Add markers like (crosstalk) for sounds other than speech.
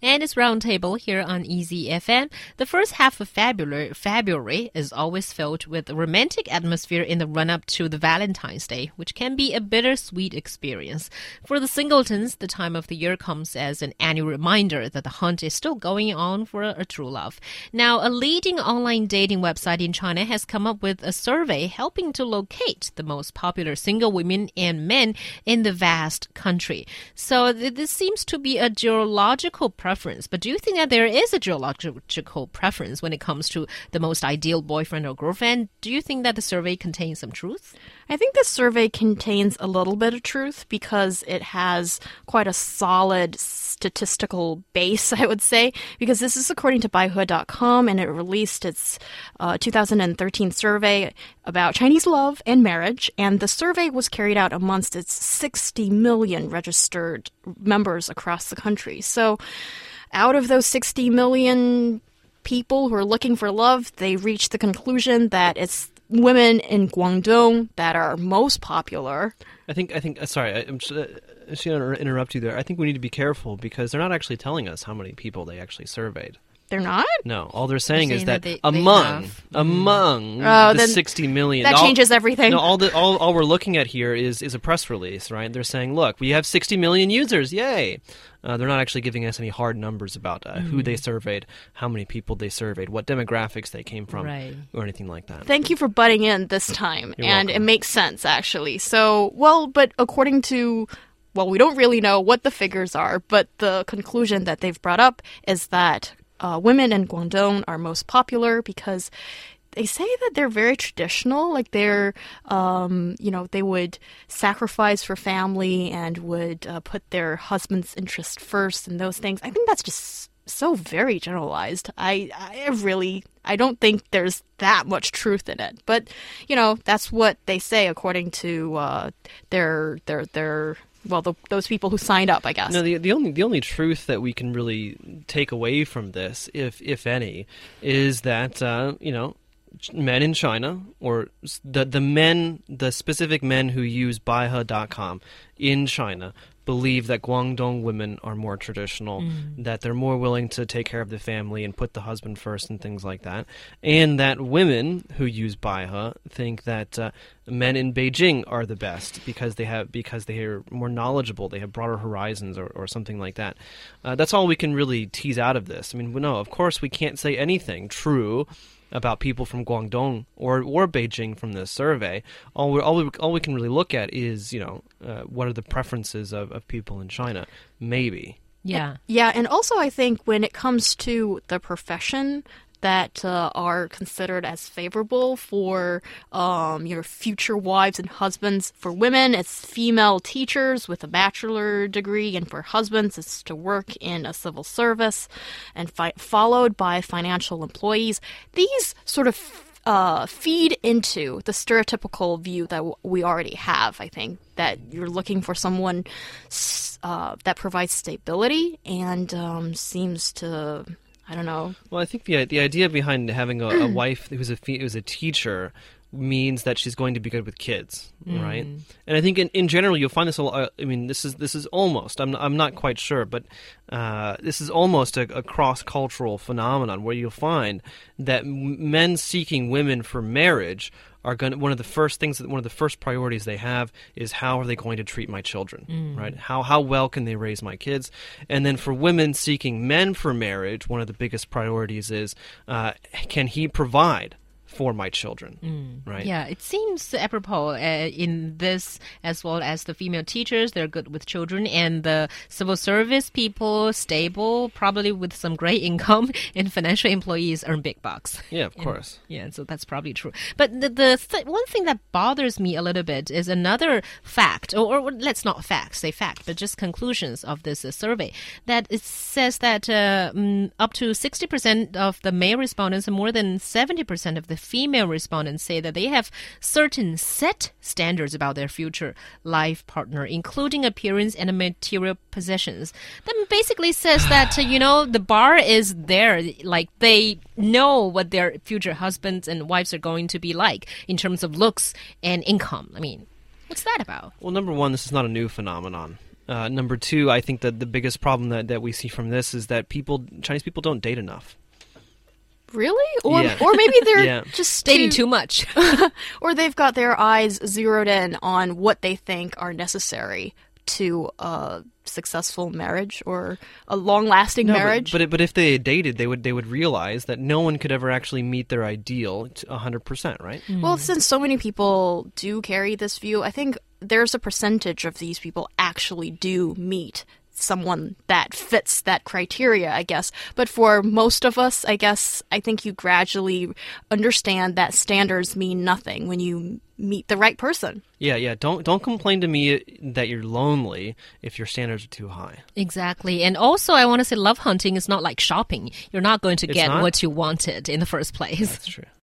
and it's Roundtable here on Easy FM. The first half of February, February is always filled with a romantic atmosphere in the run up to the Valentine's Day, which can be a bittersweet experience. For the singletons, the time of the year comes as an annual reminder that the hunt is still going on for a true love. Now, a leading online dating website in China has come up with a survey helping to locate the most popular single women and men in the vast country. So this seems to be a geological preference. But do you think that there is a geological preference when it comes to the most ideal boyfriend or girlfriend? Do you think that the survey contains some truth? I think the survey contains a little bit of truth because it has quite a solid statistical base, (laughs) I would say, because this is according to Baihe.com and it released its uh, 2013 survey about Chinese love and marriage. And the survey was carried out amongst its 60 million registered members across the country. So out of those 60 million people who are looking for love, they reach the conclusion that it's women in Guangdong that are most popular. I think I think uh, sorry, I, am just, uh, just going to interrupt you there. I think we need to be careful because they're not actually telling us how many people they actually surveyed. They're not. No, all they're saying, They're is that, that they- among they among Oh, the sixty million, That all- changes everything. No, all the all, all we're looking at here is is a press release, right? They're saying, look, we have sixty million users, yay! Uh, they're not actually giving us any hard numbers about uh, who Mm. they surveyed, how many people they surveyed, what demographics they came from, Right. or anything like that. Thank you for butting in this time. You're and welcome. it makes sense, actually. So, well, but according to, well, we don't really know what the figures are, but the conclusion that they've brought up is that uh, women in Guangdong are most popular because they say that they're very traditional. Like they're, um, you know, they would sacrifice for family and would uh, put their husband's interest first and those things. I think that's just so very generalized. I, I really, I don't think there's that much truth in it. But you know, that's what they say according to uh, their their their well, the, those people who signed up, I guess. No, the the only the only truth that we can really take away from this, if if any, is that uh, you know men in China or the the men the specific men who use Baihe.com in China believe that Guangdong women are more traditional, that they're more willing to take care of the family and put the husband first and things like that, and that women who use Baihe think that uh, men in Beijing are the best because they have because they are more knowledgeable, they have broader horizons, or, or something like that. Uh, that's all we can really tease out of this. I mean, no, of course we can't say anything true about people from Guangdong or or Beijing from this survey. All we all we, all we can really look at is you know uh, what are the preferences of, of people in China. Maybe. Yeah. Yeah, and also I think when it comes to the profession that uh, are considered as favorable for um, your future wives and husbands. For women, it's female teachers with a bachelor degree, and for husbands, it's to work in a civil service, and fi- followed by financial employees. These sort of uh, feed into the stereotypical view that w- we already have. I think that you're looking for someone uh, that provides stability and um, seems to, I don't know. Well, I think the the idea behind having a, a (clears throat) wife who's a who's a teacher means that she's going to be good with kids, right? And I think in, in general you'll find this a lot. I mean, this is this is almost. I'm I'm not quite sure, but uh, this is almost a, a cross cultural phenomenon where you'll find that men seeking women for marriage are going to, one of the first things that one of the first priorities they have is how are they going to treat my children right? How how well can they raise my kids? And then for women seeking men for marriage one of the biggest priorities is uh, can he provide for my children right Yeah, it seems apropos uh, in this as well as the female teachers. They're good with children, and the civil service people, stable, probably with some great (laughs) income, and financial employees earn big bucks. yeah of course Yeah, so that's probably true. But the, the th- one thing that bothers me a little bit is another fact, or, or let's not fact, say fact, but just conclusions of this uh, survey that it says that uh, mm, up to 60% of the male respondents and more than 70% of the female respondents say that they have certain set standards about their future life partner, including appearance and material possessions. That basically says that, uh, you know, the bar is there. Like they know what their future husbands and wives are going to be like in terms of looks and income. I mean, what's that about? Well, number one, this is not a new phenomenon. Uh, number two, I think that the biggest problem that, that we see from this is that people Chinese people don't date enough. Really? Or Yeah. or maybe they're (laughs) Yeah. just Dating too too much. (laughs) or they've got their eyes zeroed in on what they think are necessary to a successful marriage or a long-lasting No, marriage. But, but if they dated, they would they would realize that no one could ever actually meet their ideal hundred percent, right? Mm. Well, since so many people do carry this view, I think there's a percentage of these people actually do meet someone that fits that criteria, I guess. But for most of us, I guess, I think you gradually understand that standards mean nothing when you meet the right person. Yeah, yeah. Don't don't complain to me that you're lonely if your standards are too high. Exactly. And also, I want to say love hunting is not like shopping. You're not going to It's get not? what you wanted in the first place. That's true.